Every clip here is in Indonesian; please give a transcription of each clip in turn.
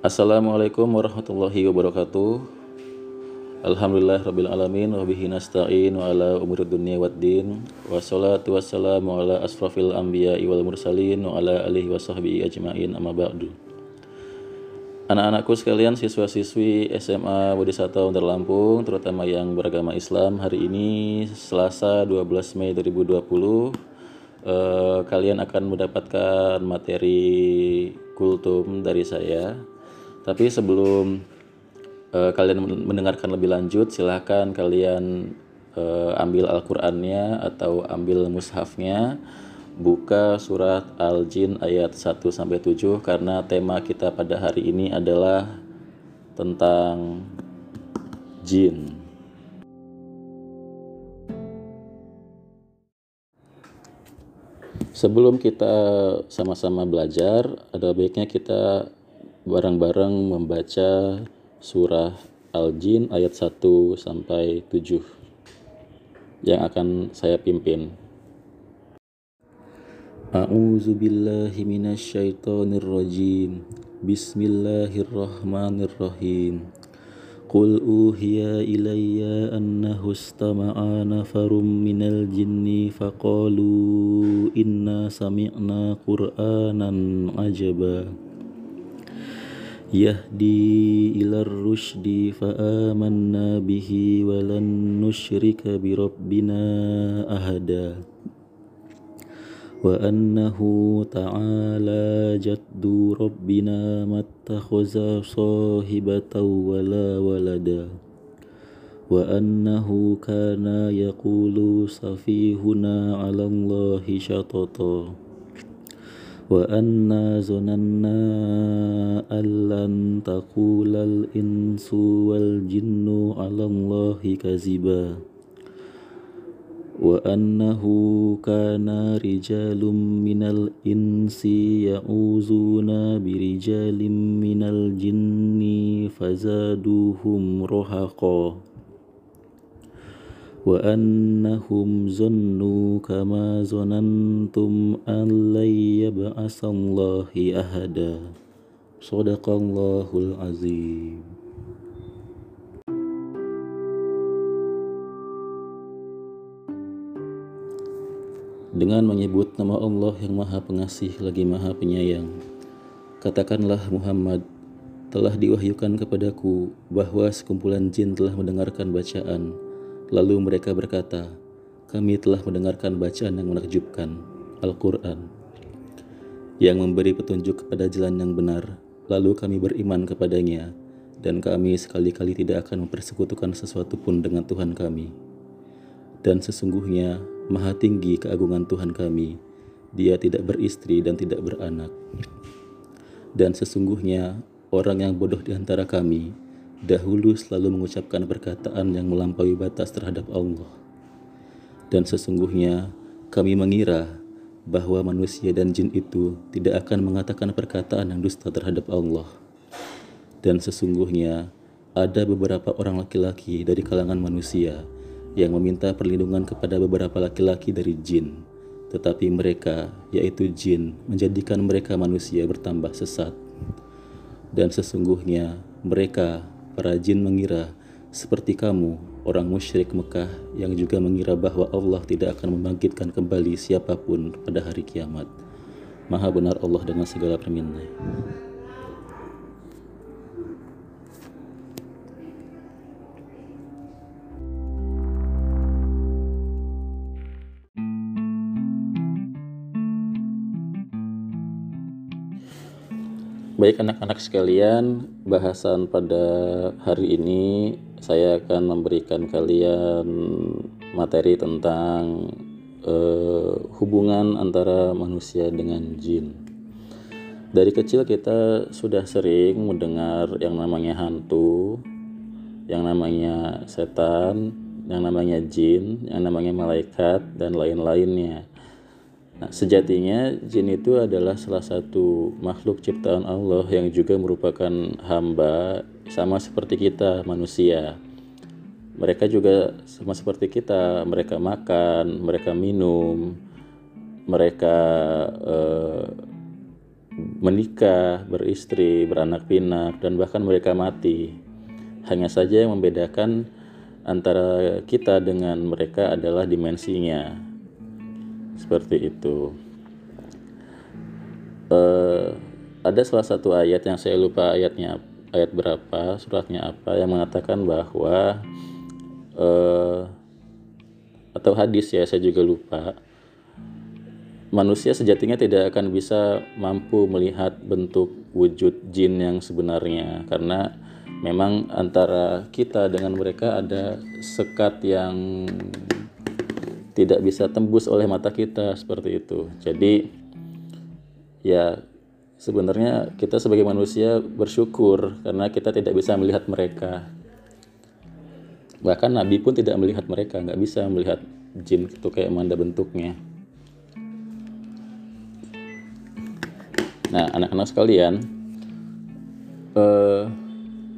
Assalamualaikum warahmatullahi wabarakatuh. Alhamdulillah rabbil alamin wa bihi nasta'in wa ala umuri dunya waddin. Wassalatu wassalamu ala asrafil anbiya'i wal mursalin wa ala alihi wa sahbihi ajmain amma ba'du. Anak-anakku sekalian, siswa-siswi SMA Budi Sato Under Lampung, terutama yang beragama Islam, hari ini Selasa 12 Mei 2020, eh, kalian akan mendapatkan materi kultum dari saya. Tapi sebelum eh, kalian mendengarkan lebih lanjut, silahkan kalian eh, ambil Al-Qur'annya atau ambil mushafnya buka surat Al-Jin ayat 1 sampai 7 karena tema kita pada hari ini adalah tentang jin. Sebelum kita sama-sama belajar, ada baiknya kita bareng-bareng membaca surah Al-Jin ayat 1 sampai 7 yang akan saya pimpin. A'udzu billahi minasyaitonir rajim. Bismillahirrahmanirrahim. Qul uhiya ilayya annahu istama'a nafarum minal jinni faqalu inna sami'na qur'anan ajaba. Yahdi ila rusydi fa'amanna bihi walan nusyrika birabbina ahada. وأنه تعالى جد ربنا ما اتخذ صاحبة ولا ولدا وأنه كان يقول سفيهنا على الله شططا وأنا ظننا أن لن تقول الإنس والجن على الله كذبا وأنه كان رجال من الإنس يعوذون برجال من الجن فزادوهم رهقا وأنهم ظنوا كما ظننتم أن لن يبعث الله أحدا صدق الله العظيم dengan menyebut nama Allah yang Maha Pengasih lagi Maha Penyayang. Katakanlah Muhammad, telah diwahyukan kepadaku bahwa sekumpulan jin telah mendengarkan bacaan. Lalu mereka berkata, kami telah mendengarkan bacaan yang menakjubkan, Al-Quran, yang memberi petunjuk kepada jalan yang benar. Lalu kami beriman kepadanya, dan kami sekali-kali tidak akan mempersekutukan sesuatu pun dengan Tuhan kami. Dan sesungguhnya Maha tinggi keagungan Tuhan kami. Dia tidak beristri dan tidak beranak. Dan sesungguhnya orang yang bodoh di antara kami dahulu selalu mengucapkan perkataan yang melampaui batas terhadap Allah. Dan sesungguhnya kami mengira bahwa manusia dan jin itu tidak akan mengatakan perkataan yang dusta terhadap Allah. Dan sesungguhnya ada beberapa orang laki-laki dari kalangan manusia yang meminta perlindungan kepada beberapa laki-laki dari jin, tetapi mereka, yaitu jin, menjadikan mereka manusia bertambah sesat. Dan sesungguhnya mereka, para jin mengira, seperti kamu, orang musyrik Mekah yang juga mengira bahwa Allah tidak akan membangkitkan kembali siapa pun pada hari kiamat. Maha benar Allah dengan segala permintaan. Baik anak-anak sekalian, bahasan pada hari ini saya akan memberikan kalian materi tentang eh, hubungan antara manusia dengan jin. Dari kecil kita sudah sering mendengar yang namanya hantu, yang namanya setan, yang namanya jin, yang namanya malaikat dan lain-lainnya. Nah, sejatinya jin itu adalah salah satu makhluk ciptaan Allah yang juga merupakan hamba sama seperti kita manusia. Mereka juga sama seperti kita, mereka makan, mereka minum, mereka eh, menikah, beristri, beranak pinak, dan bahkan mereka mati. Hanya saja yang membedakan antara kita dengan mereka adalah dimensinya. Seperti itu. Uh, ada salah satu ayat yang saya lupa ayatnya ayat berapa, suratnya apa yang mengatakan bahwa uh, atau hadis ya saya juga lupa manusia sejatinya tidak akan bisa mampu melihat bentuk wujud jin yang sebenarnya karena memang antara kita dengan mereka ada sekat yang tidak bisa tembus oleh mata kita seperti itu. Jadi ya sebenarnya kita sebagai manusia bersyukur karena kita tidak bisa melihat mereka. Bahkan Nabi pun tidak melihat mereka, nggak bisa melihat jin itu kayak mana bentuknya. Nah, anak-anak sekalian, orang eh,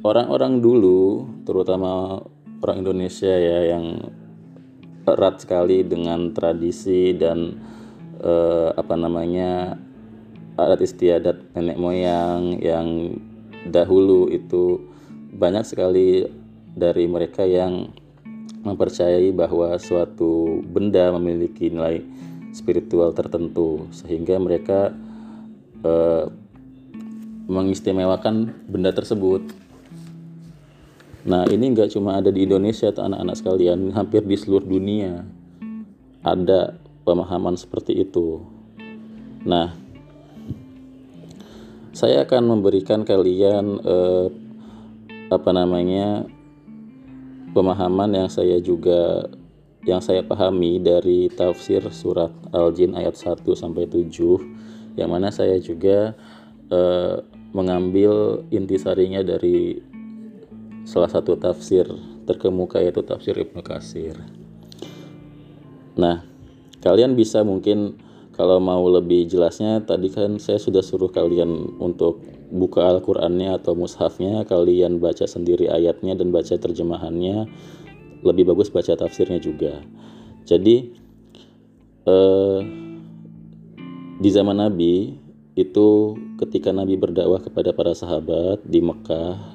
orang-orang dulu, terutama orang Indonesia ya, yang erat sekali dengan tradisi dan eh, apa namanya adat istiadat nenek moyang yang dahulu itu banyak sekali dari mereka yang mempercayai bahwa suatu benda memiliki nilai spiritual tertentu sehingga mereka eh, mengistimewakan benda tersebut. Nah ini nggak cuma ada di Indonesia atau anak-anak sekalian, hampir di seluruh dunia ada pemahaman seperti itu. Nah, saya akan memberikan kalian eh, apa namanya pemahaman yang saya juga yang saya pahami dari tafsir surat Al-Jin ayat 1 sampai 7 yang mana saya juga uh, mengambil intisarinya dari salah satu tafsir terkemuka yaitu tafsir Ibnu Kasir. Nah, kalian bisa mungkin kalau mau lebih jelasnya tadi kan saya sudah suruh kalian untuk buka Al-Qur'annya atau mushafnya, kalian baca sendiri ayatnya dan baca terjemahannya. Lebih bagus baca tafsirnya juga. Jadi eh di zaman Nabi itu ketika Nabi berdakwah kepada para sahabat di Mekah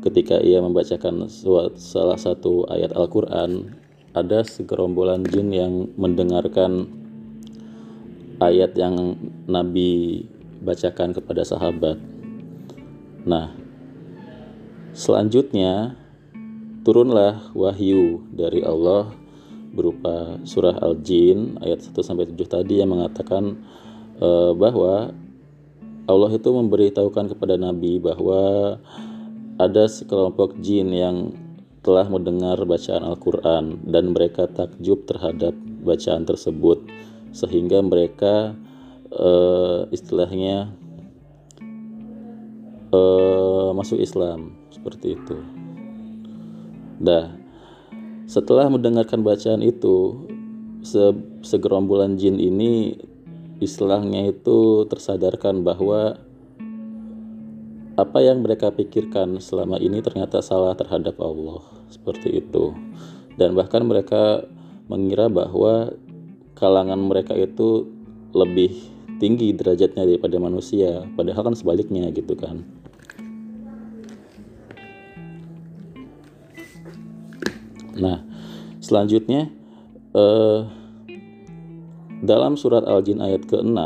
ketika ia membacakan salah satu ayat Al-Qur'an ada segerombolan jin yang mendengarkan ayat yang Nabi bacakan kepada sahabat. Nah, selanjutnya turunlah wahyu dari Allah berupa surah Al-Jin ayat 1 sampai 7 tadi yang mengatakan uh, bahwa Allah itu memberitahukan kepada Nabi bahwa ada sekelompok jin yang telah mendengar bacaan Al-Quran dan mereka takjub terhadap bacaan tersebut sehingga mereka uh, istilahnya uh, masuk Islam seperti itu. Dah setelah mendengarkan bacaan itu, se segerombolan jin ini istilahnya itu tersadarkan bahwa apa yang mereka pikirkan selama ini ternyata salah terhadap Allah. Seperti itu. Dan bahkan mereka mengira bahwa kalangan mereka itu lebih tinggi derajatnya daripada manusia. Padahal kan sebaliknya gitu kan. Nah, selanjutnya eh, dalam surat Al-Jin ayat ke-6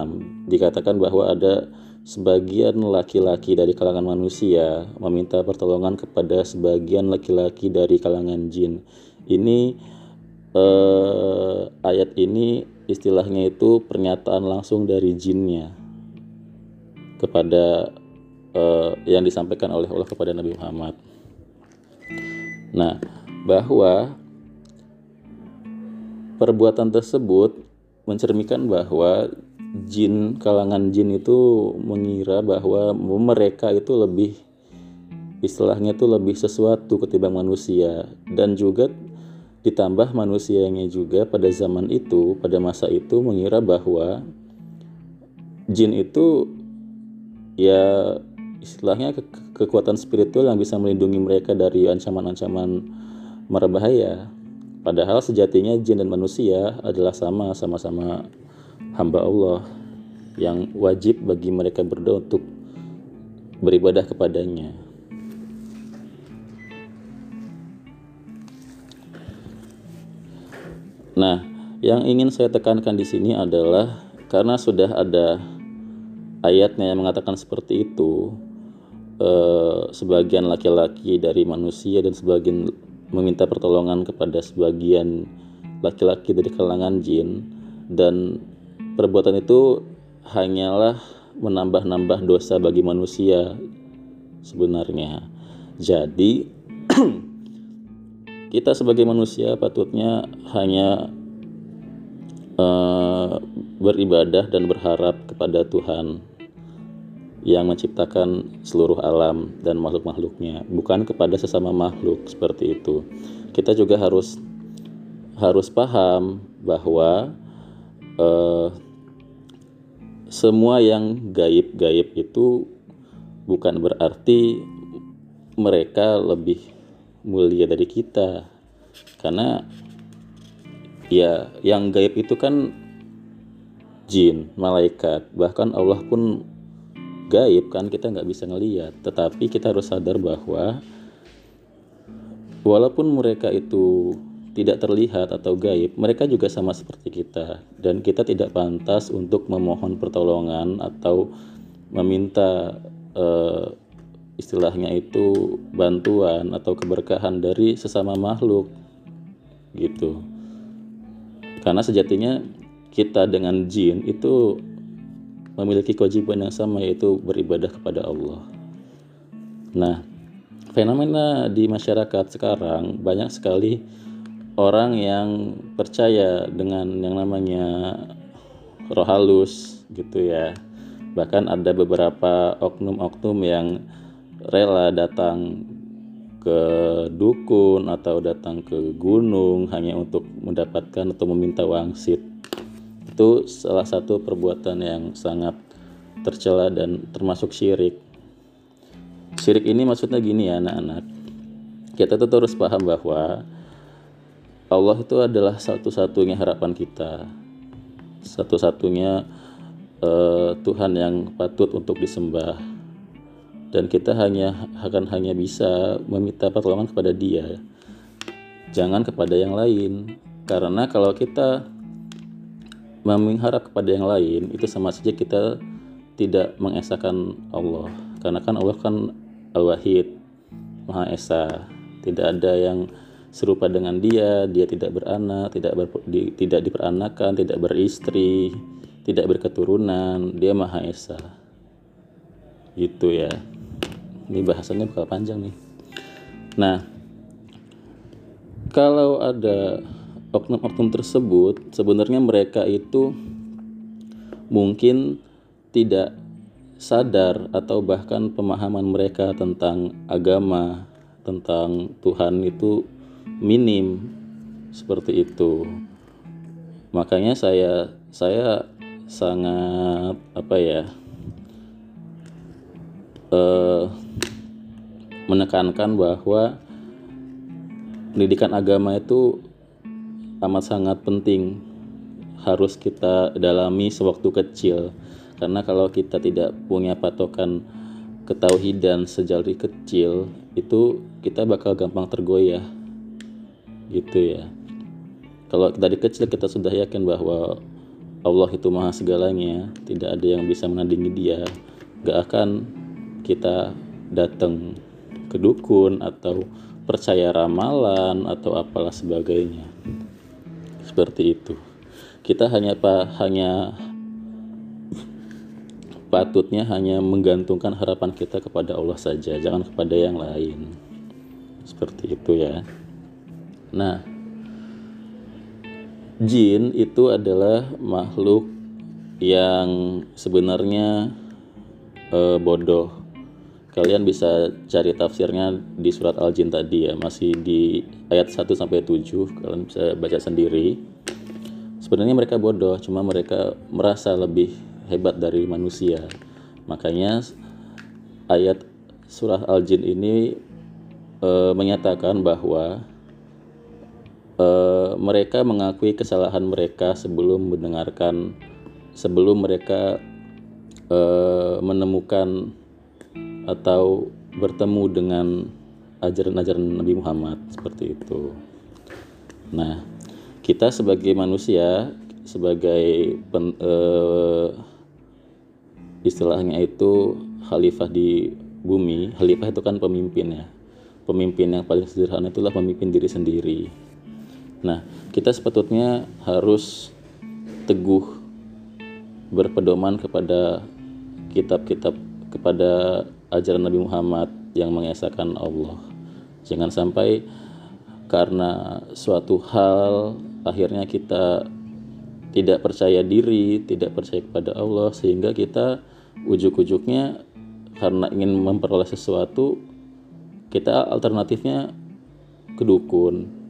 dikatakan bahwa ada sebagian laki-laki dari kalangan manusia meminta pertolongan kepada sebagian laki-laki dari kalangan jin. Ini eh, ayat ini istilahnya itu pernyataan langsung dari jinnya kepada eh, yang disampaikan oleh Allah kepada Nabi Muhammad. Nah, bahwa perbuatan tersebut mencerminkan bahwa jin kalangan jin itu mengira bahwa mereka itu lebih istilahnya itu lebih sesuatu ketimbang manusia dan juga ditambah manusianya juga pada zaman itu pada masa itu mengira bahwa jin itu ya istilahnya ke kekuatan spiritual yang bisa melindungi mereka dari ancaman-ancaman berbahaya. Padahal sejatinya jin dan manusia adalah sama, sama-sama hamba Allah. yang wajib bagi mereka berdua untuk beribadah kepadanya. Nah, yang ingin saya tekankan di sini adalah karena sudah ada ayatnya yang mengatakan seperti itu, eh, sebagian laki-laki dari manusia dan sebagian meminta pertolongan kepada sebagian laki-laki dari kalangan jin dan perbuatan itu hanyalah menambah-nambah dosa bagi manusia sebenarnya. Jadi kita sebagai manusia patutnya hanya uh, beribadah dan berharap kepada Tuhan yang menciptakan seluruh alam dan makhluk-makhluknya, bukan kepada sesama makhluk seperti itu. Kita juga harus harus paham bahwa uh, semua yang gaib-gaib itu bukan berarti mereka lebih mulia dari kita. Karena ya yang gaib itu kan jin malaikat bahkan Allah pun gaib kan kita nggak bisa ngelihat tetapi kita harus sadar bahwa walaupun mereka itu tidak terlihat atau gaib mereka juga sama seperti kita. Dan kita tidak pantas untuk memohon pertolongan atau meminta uh, istilahnya itu bantuan atau keberkahan dari sesama makhluk gitu. Karena sejatinya kita dengan jin itu memiliki kewajiban yang sama yaitu beribadah kepada Allah. Nah fenomena di masyarakat sekarang banyak sekali orang yang percaya dengan yang namanya roh halus gitu ya. Bahkan ada beberapa oknum-oknum yang rela datang ke dukun atau datang ke gunung hanya untuk mendapatkan atau meminta wangsit. Itu salah satu perbuatan yang sangat tercela dan termasuk syirik. Syirik ini maksudnya gini ya anak-anak. Kita tuh harus paham bahwa Allah itu adalah satu-satunya harapan kita. Satu-satunya uh, Tuhan yang patut untuk disembah. Dan kita hanya akan hanya bisa meminta pertolongan kepada dia. Jangan kepada yang lain. Karena kalau kita mengharap kepada yang lain itu sama saja kita tidak mengesahkan Allah. Karena kan Allah kan Al-Wahid Maha Esa. Tidak ada yang serupa dengan dia dia tidak beranak tidak ber, di, tidak diperanakan tidak beristri tidak berketurunan dia Maha Esa. Gitu ya. Ini bahasannya bakal panjang nih. Nah kalau ada oknum-oknum tersebut sebenarnya mereka itu mungkin tidak sadar atau bahkan pemahaman mereka tentang agama tentang Tuhan itu minim seperti itu. Makanya saya saya sangat apa ya eh, menekankan bahwa pendidikan agama itu amat sangat penting harus kita dalami sewaktu kecil. Karena kalau kita tidak punya patokan ketauhidan sejak kecil itu kita bakal gampang tergoyah gitu ya. Kalau dari kecil kita sudah yakin bahwa Allah itu maha segalanya tidak ada yang bisa menandingi dia gak akan kita datang ke dukun atau percaya ramalan atau apalah sebagainya. Seperti itu. Kita hanya pak hanya patutnya hanya menggantungkan harapan kita kepada Allah saja jangan kepada yang lain. Seperti itu ya nah jin itu adalah makhluk yang sebenarnya eh, bodoh kalian bisa cari tafsirnya di surat Al-Jin tadi ya, masih di ayat 1 sampai 7, kalian bisa baca sendiri. Sebenarnya mereka bodoh, cuma mereka merasa lebih hebat dari manusia. Makanya ayat surah Al-Jin ini e, menyatakan bahwa e, mereka mengakui kesalahan mereka sebelum mendengarkan sebelum mereka uh, menemukan atau bertemu dengan ajaran-ajaran Nabi Muhammad seperti itu. Nah, kita sebagai manusia, sebagai pen, uh, istilahnya itu khalifah di bumi, khalifah itu kan pemimpin ya. Pemimpin yang paling sederhana itulah pemimpin diri sendiri. Nah, kita sepatutnya harus teguh berpedoman kepada kitab-kitab kepada ajaran Nabi Muhammad yang mengesahkan Allah. Jangan sampai karena suatu hal akhirnya kita tidak percaya diri, tidak percaya kepada Allah sehingga kita ujuk-ujuknya karena ingin memperoleh sesuatu kita alternatifnya ke dukun.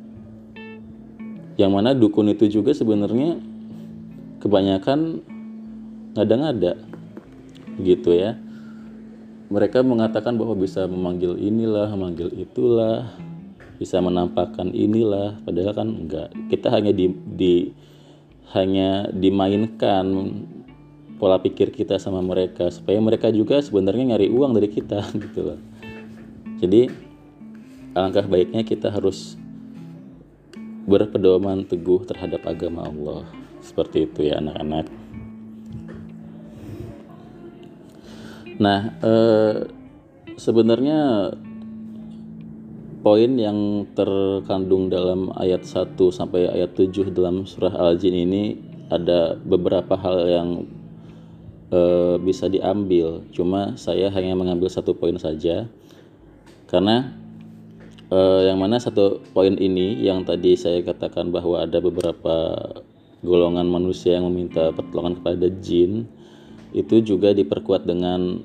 Yang mana dukun itu juga sebenarnya kebanyakan ngada-ngada gitu ya mereka mengatakan bahwa bisa memanggil inilah, memanggil itulah, bisa menampakkan inilah, padahal kan enggak. Kita hanya di, di hanya dimainkan pola pikir kita sama mereka supaya mereka juga sebenarnya nyari uang dari kita gitu loh. Jadi alangkah baiknya kita harus berpedoman teguh terhadap agama Allah. Seperti itu ya anak-anak. Nah, eh, sebenarnya poin yang terkandung dalam ayat 1 sampai ayat 7 dalam surah Al-Jin ini ada beberapa hal yang eh, bisa diambil. Cuma saya hanya mengambil satu poin saja. Karena eh, yang mana satu poin ini yang tadi saya katakan bahwa ada beberapa golongan manusia yang meminta pertolongan kepada jin itu juga diperkuat dengan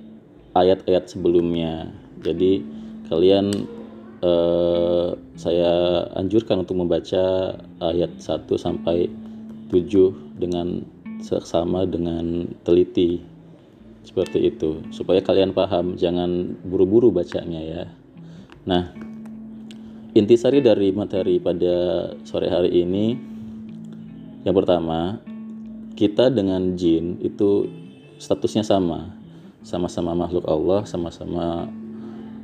ayat-ayat sebelumnya. Jadi kalian eh, saya anjurkan untuk membaca ayat 1 sampai 7 dengan seksama dengan teliti seperti itu supaya kalian paham jangan buru-buru bacanya ya. Nah, intisari dari materi pada sore hari ini yang pertama kita dengan jin itu statusnya sama. Sama-sama makhluk Allah sama-sama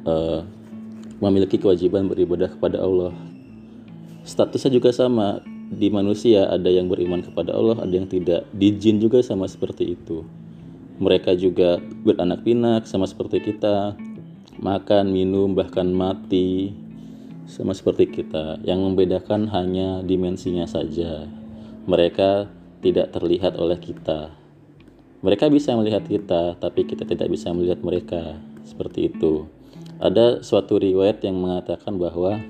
uh, memiliki kewajiban beribadah kepada Allah. Statusnya juga sama. Di manusia ada yang beriman kepada Allah ada yang tidak. Di jin juga sama seperti itu. Mereka juga beranak pinak sama seperti kita. Makan minum bahkan mati sama seperti kita yang membedakan hanya dimensinya saja mereka tidak terlihat oleh kita mereka bisa melihat kita, tapi kita tidak bisa melihat mereka. Seperti itu. Ada suatu riwayat yang mengatakan bahwa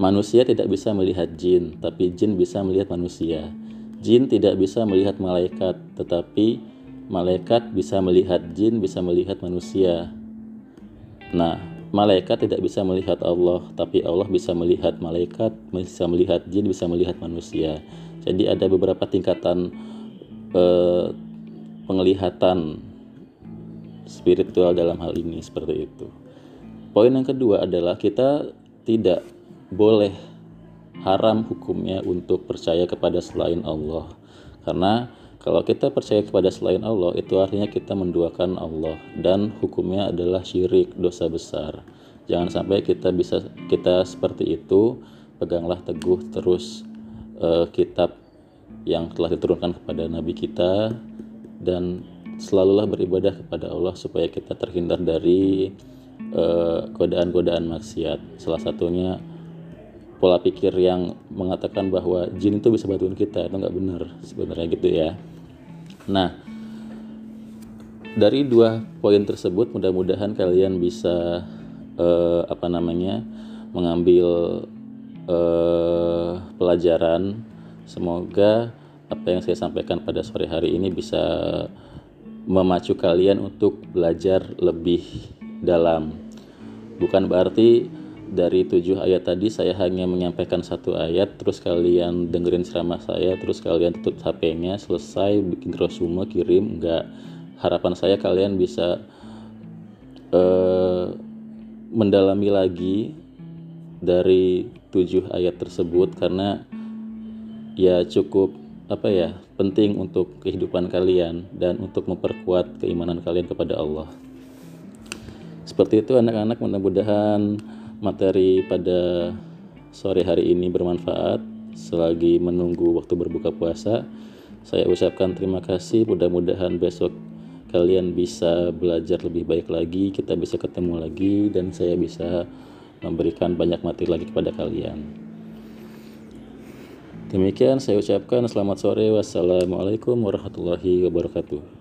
manusia tidak bisa melihat jin, tapi jin bisa melihat manusia. Jin tidak bisa melihat malaikat, tetapi malaikat bisa melihat jin, bisa melihat manusia. Nah, malaikat tidak bisa melihat Allah, tapi Allah bisa melihat malaikat, bisa melihat jin, bisa melihat manusia. Jadi ada beberapa tingkatan eh, penglihatan spiritual dalam hal ini seperti itu. Poin yang kedua adalah kita tidak boleh haram hukumnya untuk percaya kepada selain Allah. Karena kalau kita percaya kepada selain Allah itu artinya kita menduakan Allah dan hukumnya adalah syirik, dosa besar. Jangan sampai kita bisa kita seperti itu, peganglah teguh terus uh, kitab yang telah diturunkan kepada nabi kita dan selalulah beribadah kepada Allah supaya kita terhindar dari uh, godaan-godaan maksiat. Salah satunya pola pikir yang mengatakan bahwa jin itu bisa bantuin kita itu nggak benar sebenarnya gitu ya. Nah dari dua poin tersebut mudah-mudahan kalian bisa uh, apa namanya mengambil uh, pelajaran. Semoga apa yang saya sampaikan pada sore hari ini bisa memacu kalian untuk belajar lebih dalam. Bukan berarti dari tujuh ayat tadi saya hanya menyampaikan satu ayat terus kalian dengerin ceramah saya terus kalian tutup HP-nya selesai bikin resume kirim enggak harapan saya kalian bisa uh, mendalami lagi dari tujuh ayat tersebut karena ya cukup apa ya penting untuk kehidupan kalian dan untuk memperkuat keimanan kalian kepada Allah. Seperti itu anak-anak mudah-mudahan materi pada sore hari ini bermanfaat selagi menunggu waktu berbuka puasa. Saya ucapkan terima kasih, mudah-mudahan besok kalian bisa belajar lebih baik lagi, kita bisa ketemu lagi dan saya bisa memberikan banyak materi lagi kepada kalian. Demikian saya ucapkan selamat sore. Wassalamualaikum warahmatullahi wabarakatuh.